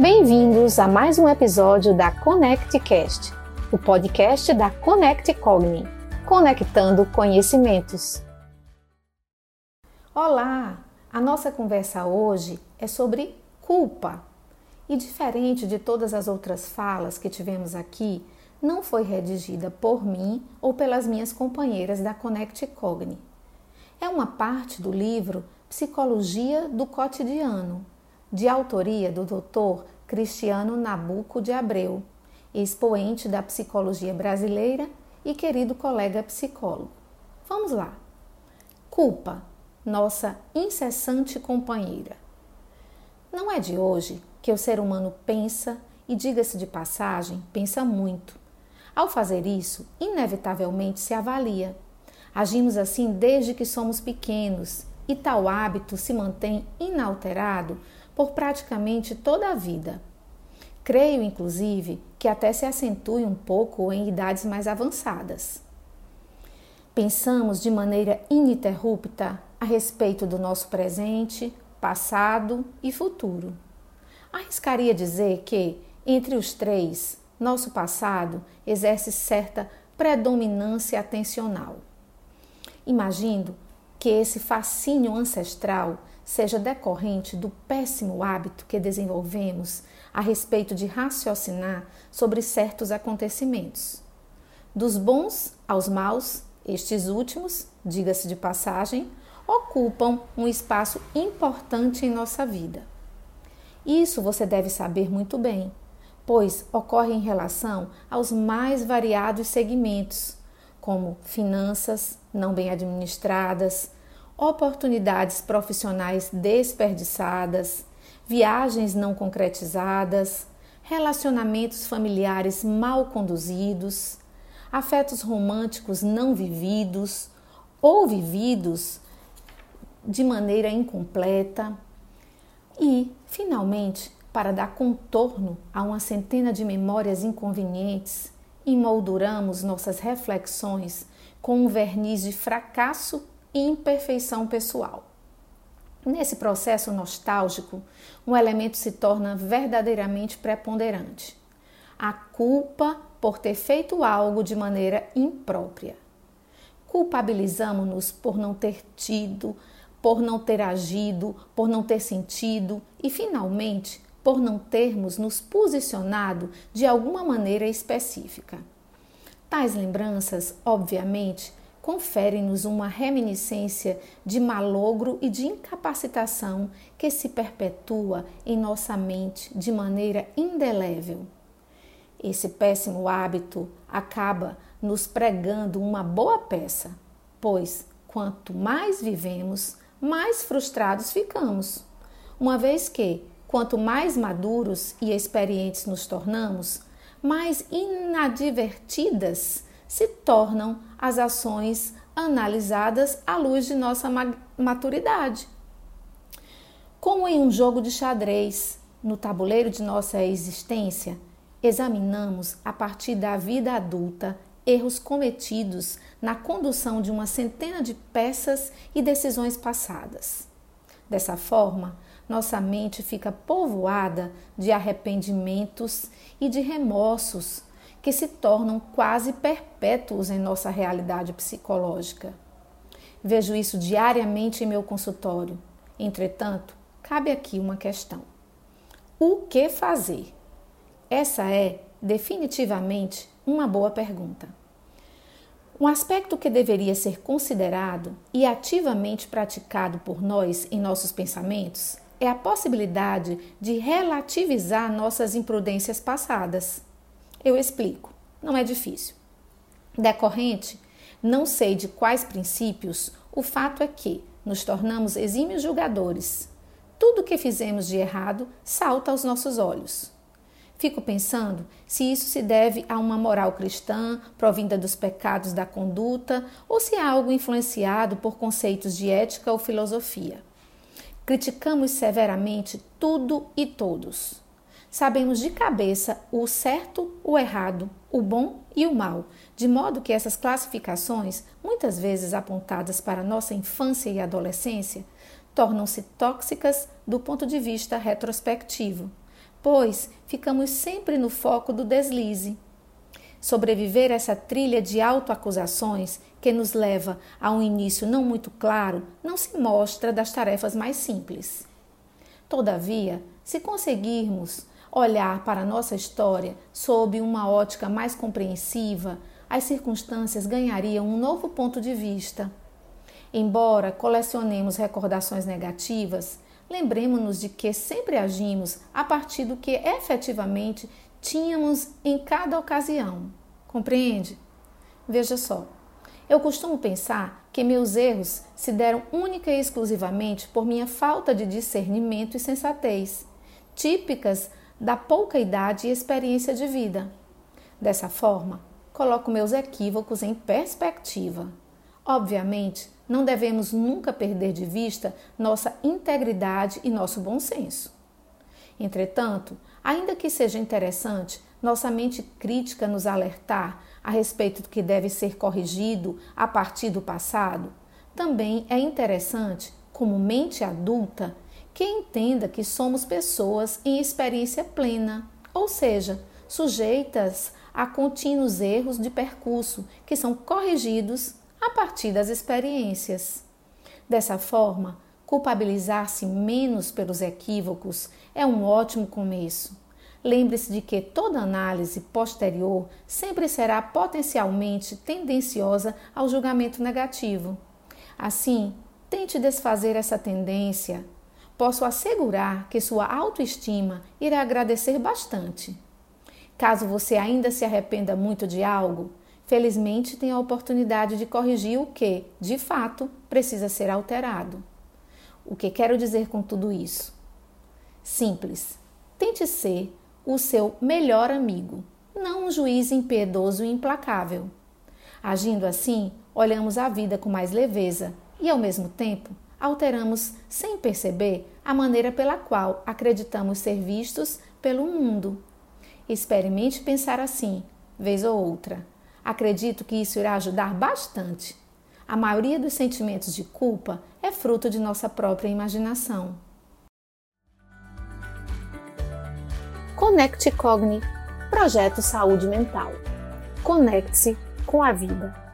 Bem-vindos a mais um episódio da ConnectCast, o podcast da Connect Cogni, conectando conhecimentos. Olá! A nossa conversa hoje é sobre culpa. E diferente de todas as outras falas que tivemos aqui, não foi redigida por mim ou pelas minhas companheiras da Connect Cogni. É uma parte do livro Psicologia do Cotidiano, de autoria do Dr. Cristiano Nabuco de Abreu, expoente da psicologia brasileira e querido colega psicólogo. Vamos lá. Culpa, nossa incessante companheira. Não é de hoje que o ser humano pensa e, diga-se de passagem, pensa muito. Ao fazer isso, inevitavelmente se avalia. Agimos assim desde que somos pequenos e tal hábito se mantém inalterado por praticamente toda a vida. Creio, inclusive, que até se acentue um pouco em idades mais avançadas. Pensamos de maneira ininterrupta a respeito do nosso presente, passado e futuro. Arriscaria dizer que, entre os três, nosso passado exerce certa predominância atencional. Imagino que esse fascínio ancestral seja decorrente do péssimo hábito que desenvolvemos a respeito de raciocinar sobre certos acontecimentos. Dos bons aos maus, estes últimos, diga-se de passagem, ocupam um espaço importante em nossa vida. Isso você deve saber muito bem, pois ocorre em relação aos mais variados segmentos, como finanças não bem administradas, oportunidades profissionais desperdiçadas, viagens não concretizadas, relacionamentos familiares mal conduzidos, afetos românticos não vividos ou vividos de maneira incompleta e, finalmente, para dar contorno a uma centena de memórias inconvenientes, emolduramos nossas reflexões com um verniz de fracasso imperfeição pessoal. Nesse processo nostálgico, um elemento se torna verdadeiramente preponderante: a culpa por ter feito algo de maneira imprópria. Culpabilizamos-nos por não ter tido, por não ter agido, por não ter sentido e, finalmente, por não termos nos posicionado de alguma maneira específica. Tais lembranças, obviamente, conferem-nos uma reminiscência de malogro e de incapacitação que se perpetua em nossa mente de maneira indelével. Esse péssimo hábito acaba nos pregando uma boa peça, pois quanto mais vivemos, mais frustrados ficamos, uma vez que, quanto mais maduros e experientes nos tornamos, mais inadvertidas se tornam as ações analisadas à luz de nossa maturidade. Como em um jogo de xadrez, no tabuleiro de nossa existência, examinamos a partir da vida adulta erros cometidos na condução de uma centena de peças e decisões passadas. Dessa forma, nossa mente fica povoada de arrependimentos e de remorsos que se tornam quase perpétuos em nossa realidade psicológica. Vejo isso diariamente em meu consultório. Entretanto, cabe aqui uma questão: o que fazer? Essa é definitivamente uma boa pergunta. Um aspecto que deveria ser considerado e ativamente praticado por nós em nossos pensamentos é a possibilidade de relativizar nossas imprudências passadas. Eu explico, não é difícil. Decorrente, não sei de quais princípios, o fato é que nos tornamos exímios julgadores. Tudo o que fizemos de errado salta aos nossos olhos. Fico pensando se isso se deve a uma moral cristã provinda dos pecados da conduta ou se é algo influenciado por conceitos de ética ou filosofia. Criticamos severamente tudo e todos. Sabemos de cabeça o certo, o errado, o bom e o mal, de modo que essas classificações, muitas vezes apontadas para nossa infância e adolescência, tornam-se tóxicas do ponto de vista retrospectivo, pois ficamos sempre no foco do deslize. Sobreviver a essa trilha de autoacusações que nos leva a um início não muito claro não se mostra das tarefas mais simples. Todavia, se conseguirmos olhar para a nossa história sob uma ótica mais compreensiva, as circunstâncias ganhariam um novo ponto de vista. Embora colecionemos recordações negativas, lembremos-nos de que sempre agimos a partir do que efetivamente tínhamos em cada ocasião. Compreende? Veja só. Eu costumo pensar que meus erros se deram única e exclusivamente por minha falta de discernimento e sensatez, típicas da pouca idade e experiência de vida. Dessa forma, coloco meus equívocos em perspectiva. Obviamente, não devemos nunca perder de vista nossa integridade e nosso bom senso. Entretanto, ainda que seja interessante nossa mente crítica nos alertar a respeito do que deve ser corrigido a partir do passado, também é interessante, como mente adulta, que entenda que somos pessoas em experiência plena, ou seja, sujeitas a contínuos erros de percurso que são corrigidos a partir das experiências. Dessa forma, culpabilizar-se menos pelos equívocos é um ótimo começo. Lembre-se de que toda análise posterior sempre será potencialmente tendenciosa ao julgamento negativo. Assim, tente desfazer essa tendência. Posso assegurar que sua autoestima irá agradecer bastante. Caso você ainda se arrependa muito de algo, felizmente tem a oportunidade de corrigir o que, de fato, precisa ser alterado. O que quero dizer com tudo isso? Simples. Tente ser o seu melhor amigo, não um juiz impiedoso e implacável. Agindo assim, olhamos a vida com mais leveza e, ao mesmo tempo, alteramos, sem perceber, a maneira pela qual acreditamos ser vistos pelo mundo. Experimente pensar assim, vez ou outra. Acredito que isso irá ajudar bastante. A maioria dos sentimentos de culpa é fruto de nossa própria imaginação. Conecte Cogni Projeto Saúde Mental. Conecte-se com a vida.